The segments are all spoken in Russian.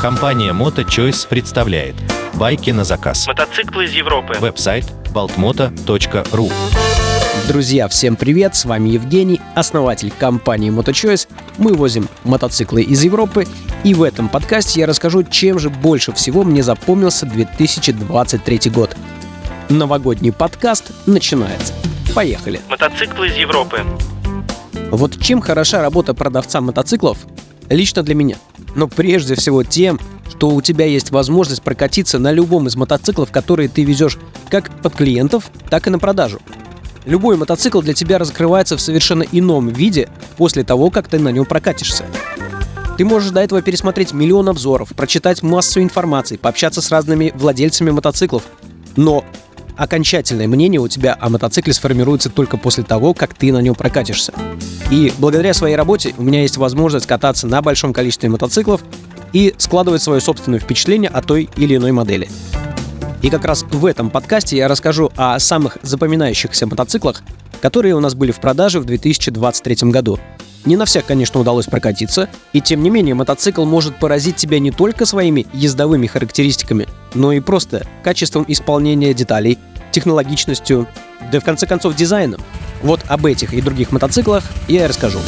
Компания MotoChoice представляет байки на заказ. Мотоциклы из Европы. Веб-сайт baltmoto.ru Друзья, всем привет! С вами Евгений, основатель компании MotoChoice. Мы возим мотоциклы из Европы, и в этом подкасте я расскажу, чем же больше всего мне запомнился 2023 год. Новогодний подкаст начинается. Поехали! Мотоциклы из Европы. Вот чем хороша работа продавца мотоциклов лично для меня? Но прежде всего тем, что у тебя есть возможность прокатиться на любом из мотоциклов, которые ты везешь как под клиентов, так и на продажу. Любой мотоцикл для тебя раскрывается в совершенно ином виде после того, как ты на нем прокатишься. Ты можешь до этого пересмотреть миллион обзоров, прочитать массу информации, пообщаться с разными владельцами мотоциклов. Но окончательное мнение у тебя о мотоцикле сформируется только после того, как ты на нем прокатишься. И благодаря своей работе у меня есть возможность кататься на большом количестве мотоциклов и складывать свое собственное впечатление о той или иной модели. И как раз в этом подкасте я расскажу о самых запоминающихся мотоциклах, которые у нас были в продаже в 2023 году. Не на всех, конечно, удалось прокатиться, и тем не менее мотоцикл может поразить тебя не только своими ездовыми характеристиками, но и просто качеством исполнения деталей, технологичностью, да и в конце концов дизайном. Вот об этих и других мотоциклах я и расскажу.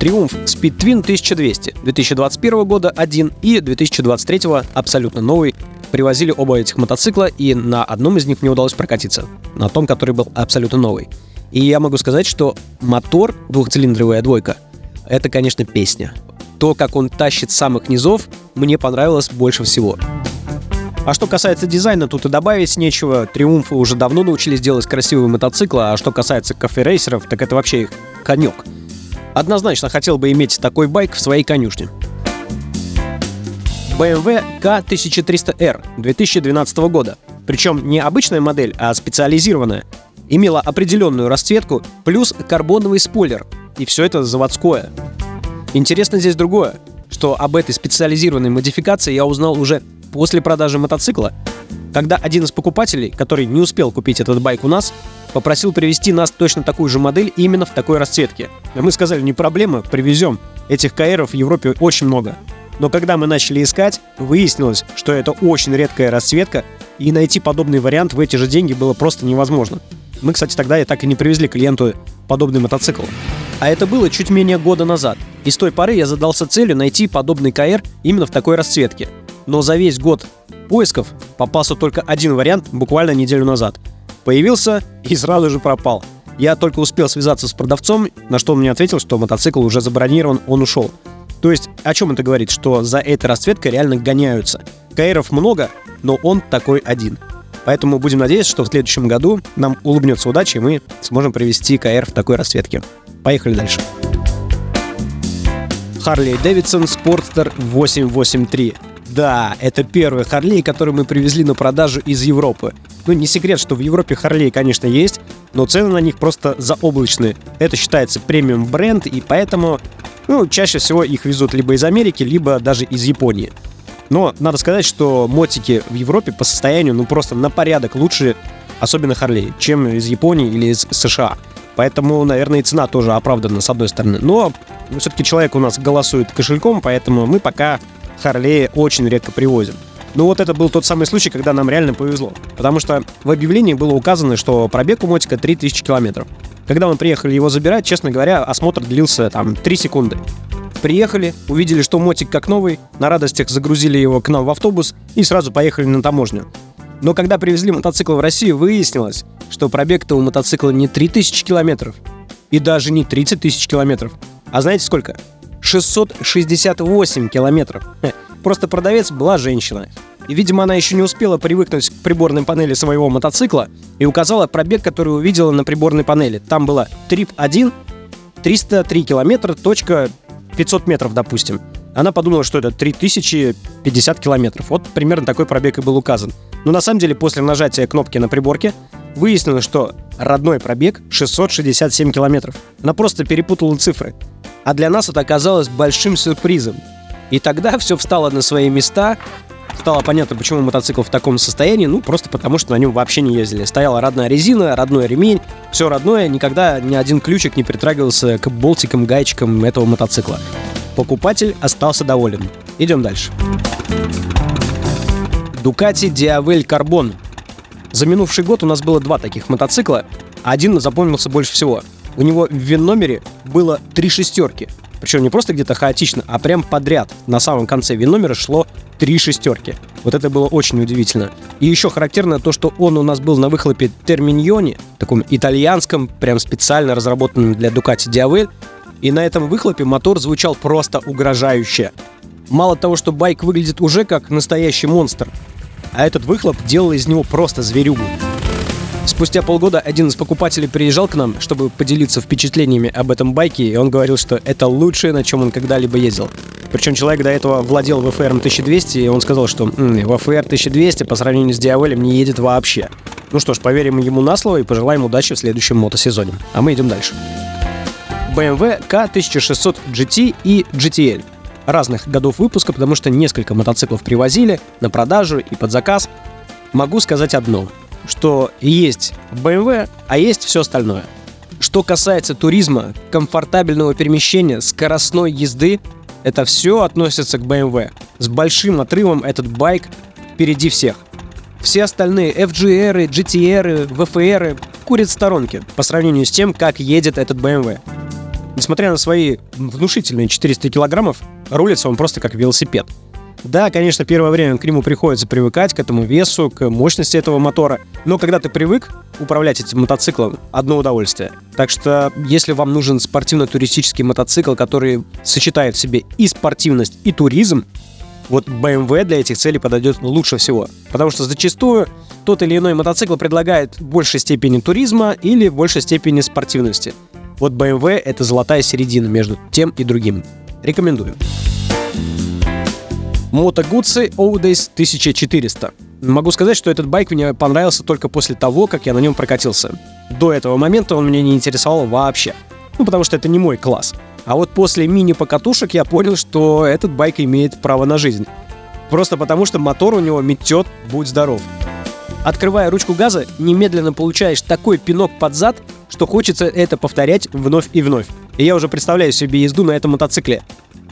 Триумф Speed Twin 1200 2021 года один и 2023 абсолютно новый. Привозили оба этих мотоцикла, и на одном из них мне удалось прокатиться. На том, который был абсолютно новый. И я могу сказать, что мотор, двухцилиндровая двойка, это, конечно, песня. То, как он тащит с самых низов, мне понравилось больше всего. А что касается дизайна, тут и добавить нечего. Триумфы уже давно научились делать красивые мотоциклы, а что касается кафе-рейсеров, так это вообще их конек. Однозначно хотел бы иметь такой байк в своей конюшне. BMW K1300R 2012 года. Причем не обычная модель, а специализированная. Имела определенную расцветку плюс карбоновый спойлер. И все это заводское. Интересно здесь другое, что об этой специализированной модификации я узнал уже после продажи мотоцикла, когда один из покупателей, который не успел купить этот байк у нас, попросил привезти нас точно такую же модель именно в такой расцветке. Мы сказали, не проблема, привезем. Этих КРов в Европе очень много. Но когда мы начали искать, выяснилось, что это очень редкая расцветка, и найти подобный вариант в эти же деньги было просто невозможно. Мы, кстати, тогда и так и не привезли клиенту подобный мотоцикл. А это было чуть менее года назад. И с той поры я задался целью найти подобный КР именно в такой расцветке. Но за весь год поисков попался только один вариант буквально неделю назад. Появился и сразу же пропал. Я только успел связаться с продавцом, на что он мне ответил, что мотоцикл уже забронирован, он ушел. То есть, о чем это говорит? Что за этой расцветкой реально гоняются. КРов много, но он такой один. Поэтому будем надеяться, что в следующем году нам улыбнется удача, и мы сможем привести КР в такой расцветке. Поехали дальше. Harley Davidson Sportster 883. Да, это первый Харлей, который мы привезли на продажу из Европы. Ну, не секрет, что в Европе Харлей, конечно, есть, но цены на них просто заоблачные. Это считается премиум бренд, и поэтому, ну, чаще всего их везут либо из Америки, либо даже из Японии. Но надо сказать, что мотики в Европе по состоянию, ну, просто на порядок лучше, особенно Харлей, чем из Японии или из США. Поэтому, наверное, и цена тоже оправдана, с одной стороны. Но все-таки человек у нас голосует кошельком, поэтому мы пока Харлея очень редко привозим. Ну вот это был тот самый случай, когда нам реально повезло. Потому что в объявлении было указано, что пробег у мотика 3000 километров. Когда мы приехали его забирать, честно говоря, осмотр длился там 3 секунды. Приехали, увидели, что мотик как новый, на радостях загрузили его к нам в автобус и сразу поехали на таможню. Но когда привезли мотоцикл в Россию, выяснилось, что пробег-то у мотоцикла не 3000 километров и даже не 30 тысяч километров. А знаете сколько? 668 километров. Просто продавец была женщина. И, видимо, она еще не успела привыкнуть к приборной панели своего мотоцикла и указала пробег, который увидела на приборной панели. Там было трип 1, 303 километра, точка 500 метров, допустим. Она подумала, что это 3050 километров. Вот примерно такой пробег и был указан. Но на самом деле после нажатия кнопки на приборке выяснилось, что родной пробег 667 километров. Она просто перепутала цифры. А для нас это оказалось большим сюрпризом. И тогда все встало на свои места, Стало понятно, почему мотоцикл в таком состоянии, ну, просто потому, что на нем вообще не ездили. Стояла родная резина, родной ремень, все родное, никогда ни один ключик не притрагивался к болтикам, гаечкам этого мотоцикла. Покупатель остался доволен. Идем дальше. Ducati Diavel Carbon. За минувший год у нас было два таких мотоцикла. Один запомнился больше всего. У него в ВИН-номере было три шестерки. Причем не просто где-то хаотично, а прям подряд. На самом конце ВИН-номера шло три шестерки. Вот это было очень удивительно. И еще характерно то, что он у нас был на выхлопе Терминьоне, таком итальянском, прям специально разработанном для Ducati Diavel. И на этом выхлопе мотор звучал просто угрожающе. Мало того, что байк выглядит уже как настоящий монстр, а этот выхлоп делал из него просто зверюгу. Спустя полгода один из покупателей приезжал к нам, чтобы поделиться впечатлениями об этом байке, и он говорил, что это лучшее, на чем он когда-либо ездил. Причем человек до этого владел ВФР 1200, и он сказал, что ВФР 1200 по сравнению с Диавелем не едет вообще. Ну что ж, поверим ему на слово и пожелаем удачи в следующем мотосезоне. А мы идем дальше. BMW K1600 GT и GTL. Разных годов выпуска, потому что несколько мотоциклов привозили на продажу и под заказ. Могу сказать одно, что есть BMW, а есть все остальное. Что касается туризма, комфортабельного перемещения, скоростной езды, это все относится к BMW. С большим отрывом этот байк впереди всех. Все остальные FGR, GTR, VFR курят в сторонке по сравнению с тем, как едет этот BMW. Несмотря на свои внушительные 400 килограммов, рулится он просто как велосипед. Да, конечно, первое время к нему приходится привыкать, к этому весу, к мощности этого мотора. Но когда ты привык управлять этим мотоциклом, одно удовольствие. Так что, если вам нужен спортивно-туристический мотоцикл, который сочетает в себе и спортивность, и туризм, вот BMW для этих целей подойдет лучше всего. Потому что зачастую тот или иной мотоцикл предлагает большей степени туризма или большей степени спортивности. Вот BMW — это золотая середина между тем и другим. Рекомендую. Moto Guzzi Odays 1400. Могу сказать, что этот байк мне понравился только после того, как я на нем прокатился. До этого момента он меня не интересовал вообще. Ну, потому что это не мой класс. А вот после мини-покатушек я понял, что этот байк имеет право на жизнь. Просто потому, что мотор у него метет, будь здоров. Открывая ручку газа, немедленно получаешь такой пинок под зад, что хочется это повторять вновь и вновь. И я уже представляю себе езду на этом мотоцикле.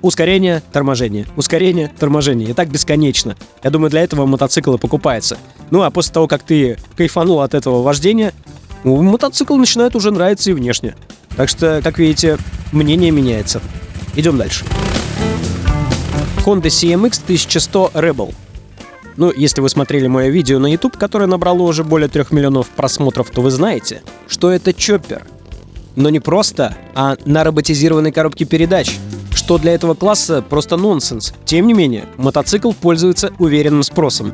Ускорение, торможение, ускорение, торможение. И так бесконечно. Я думаю, для этого мотоцикл и покупается. Ну а после того, как ты кайфанул от этого вождения, ну, мотоцикл начинает уже нравиться и внешне. Так что, как видите, мнение меняется. Идем дальше. Honda CMX 1100 Rebel. Ну, если вы смотрели мое видео на YouTube, которое набрало уже более 3 миллионов просмотров, то вы знаете, что это чоппер. Но не просто, а на роботизированной коробке передач – что для этого класса просто нонсенс. Тем не менее, мотоцикл пользуется уверенным спросом.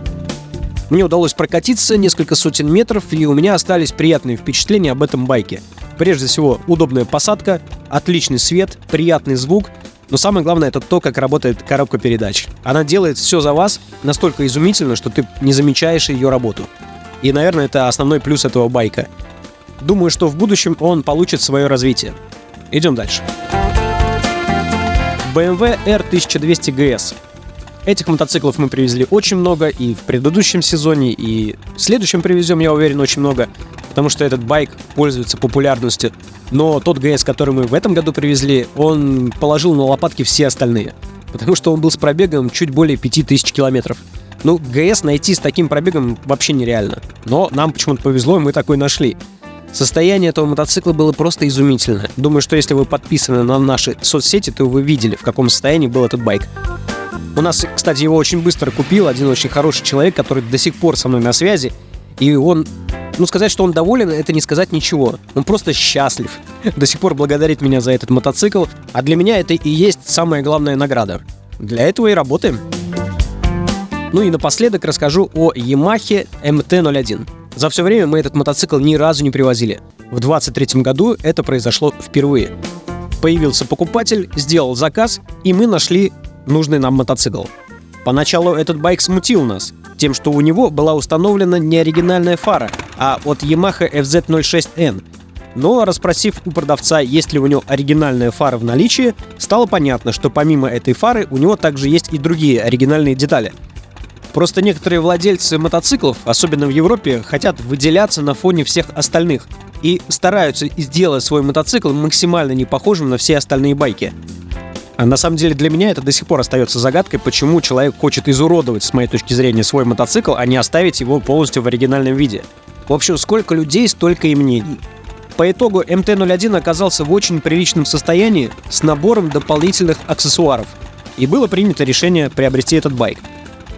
Мне удалось прокатиться несколько сотен метров, и у меня остались приятные впечатления об этом байке. Прежде всего, удобная посадка, отличный свет, приятный звук, но самое главное это то, как работает коробка передач. Она делает все за вас настолько изумительно, что ты не замечаешь ее работу. И, наверное, это основной плюс этого байка. Думаю, что в будущем он получит свое развитие. Идем дальше. BMW R1200 GS. Этих мотоциклов мы привезли очень много и в предыдущем сезоне, и в следующем привезем, я уверен, очень много, потому что этот байк пользуется популярностью. Но тот GS, который мы в этом году привезли, он положил на лопатки все остальные, потому что он был с пробегом чуть более 5000 километров. Ну, GS найти с таким пробегом вообще нереально. Но нам почему-то повезло, и мы такой нашли. Состояние этого мотоцикла было просто изумительно. Думаю, что если вы подписаны на наши соцсети, то вы видели, в каком состоянии был этот байк. У нас, кстати, его очень быстро купил один очень хороший человек, который до сих пор со мной на связи. И он, ну сказать, что он доволен, это не сказать ничего. Он просто счастлив. До сих пор благодарит меня за этот мотоцикл. А для меня это и есть самая главная награда. Для этого и работаем. Ну и напоследок расскажу о Yamaha MT-01. За все время мы этот мотоцикл ни разу не привозили. В 23 году это произошло впервые. Появился покупатель, сделал заказ, и мы нашли нужный нам мотоцикл. Поначалу этот байк смутил нас, тем, что у него была установлена не оригинальная фара, а от Yamaha FZ06N. Но расспросив у продавца, есть ли у него оригинальная фара в наличии, стало понятно, что помимо этой фары у него также есть и другие оригинальные детали – Просто некоторые владельцы мотоциклов, особенно в Европе, хотят выделяться на фоне всех остальных и стараются сделать свой мотоцикл максимально не похожим на все остальные байки. А на самом деле для меня это до сих пор остается загадкой, почему человек хочет изуродовать, с моей точки зрения, свой мотоцикл, а не оставить его полностью в оригинальном виде. В общем, сколько людей, столько и мнений. По итогу МТ-01 оказался в очень приличном состоянии с набором дополнительных аксессуаров. И было принято решение приобрести этот байк.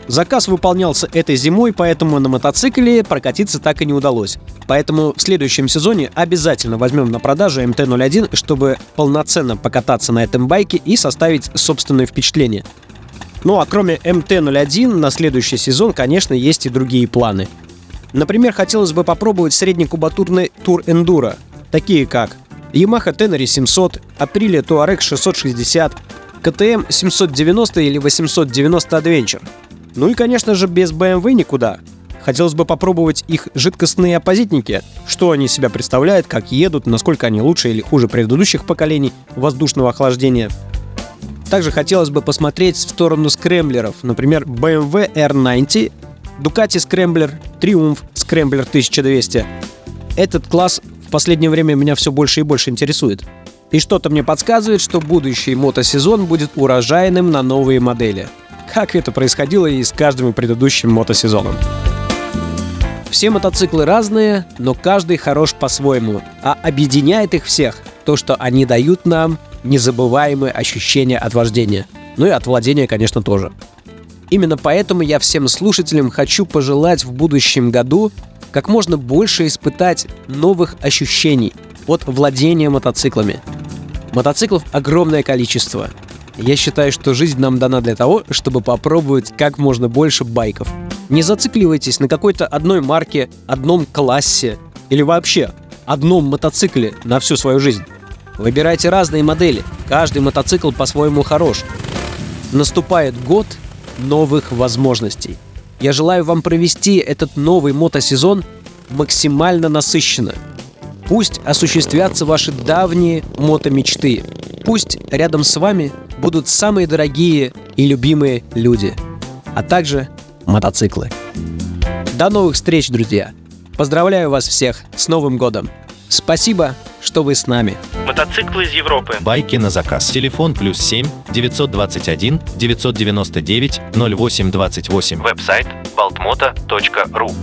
Заказ выполнялся этой зимой, поэтому на мотоцикле прокатиться так и не удалось. Поэтому в следующем сезоне обязательно возьмем на продажу МТ-01, чтобы полноценно покататься на этом байке и составить собственное впечатление. Ну а кроме МТ-01 на следующий сезон, конечно, есть и другие планы. Например, хотелось бы попробовать среднекубатурный тур эндуро, такие как Yamaha Tenere 700, Aprilia Touareg 660, KTM 790 или 890 Adventure. Ну и, конечно же, без BMW никуда. Хотелось бы попробовать их жидкостные оппозитники, что они себя представляют, как едут, насколько они лучше или хуже предыдущих поколений воздушного охлаждения. Также хотелось бы посмотреть в сторону скремблеров, например, BMW R90, Ducati Scrambler, Triumph Scrambler 1200. Этот класс в последнее время меня все больше и больше интересует. И что-то мне подсказывает, что будущий мотосезон будет урожайным на новые модели. Как это происходило и с каждым предыдущим мотосезоном. Все мотоциклы разные, но каждый хорош по-своему, а объединяет их всех то, что они дают нам незабываемые ощущения от вождения. Ну и от владения, конечно, тоже. Именно поэтому я всем слушателям хочу пожелать в будущем году как можно больше испытать новых ощущений от владения мотоциклами. Мотоциклов огромное количество. Я считаю, что жизнь нам дана для того, чтобы попробовать как можно больше байков. Не зацикливайтесь на какой-то одной марке, одном классе или вообще одном мотоцикле на всю свою жизнь. Выбирайте разные модели, каждый мотоцикл по-своему хорош. Наступает год новых возможностей. Я желаю вам провести этот новый мотосезон максимально насыщенно. Пусть осуществятся ваши давние мотомечты. Пусть рядом с вами будут самые дорогие и любимые люди, а также мотоциклы. До новых встреч, друзья! Поздравляю вас всех с Новым годом! Спасибо, что вы с нами. Мотоциклы из Европы. Байки на заказ. Телефон плюс 7 921 999 0828. Веб-сайт baltmoto.ru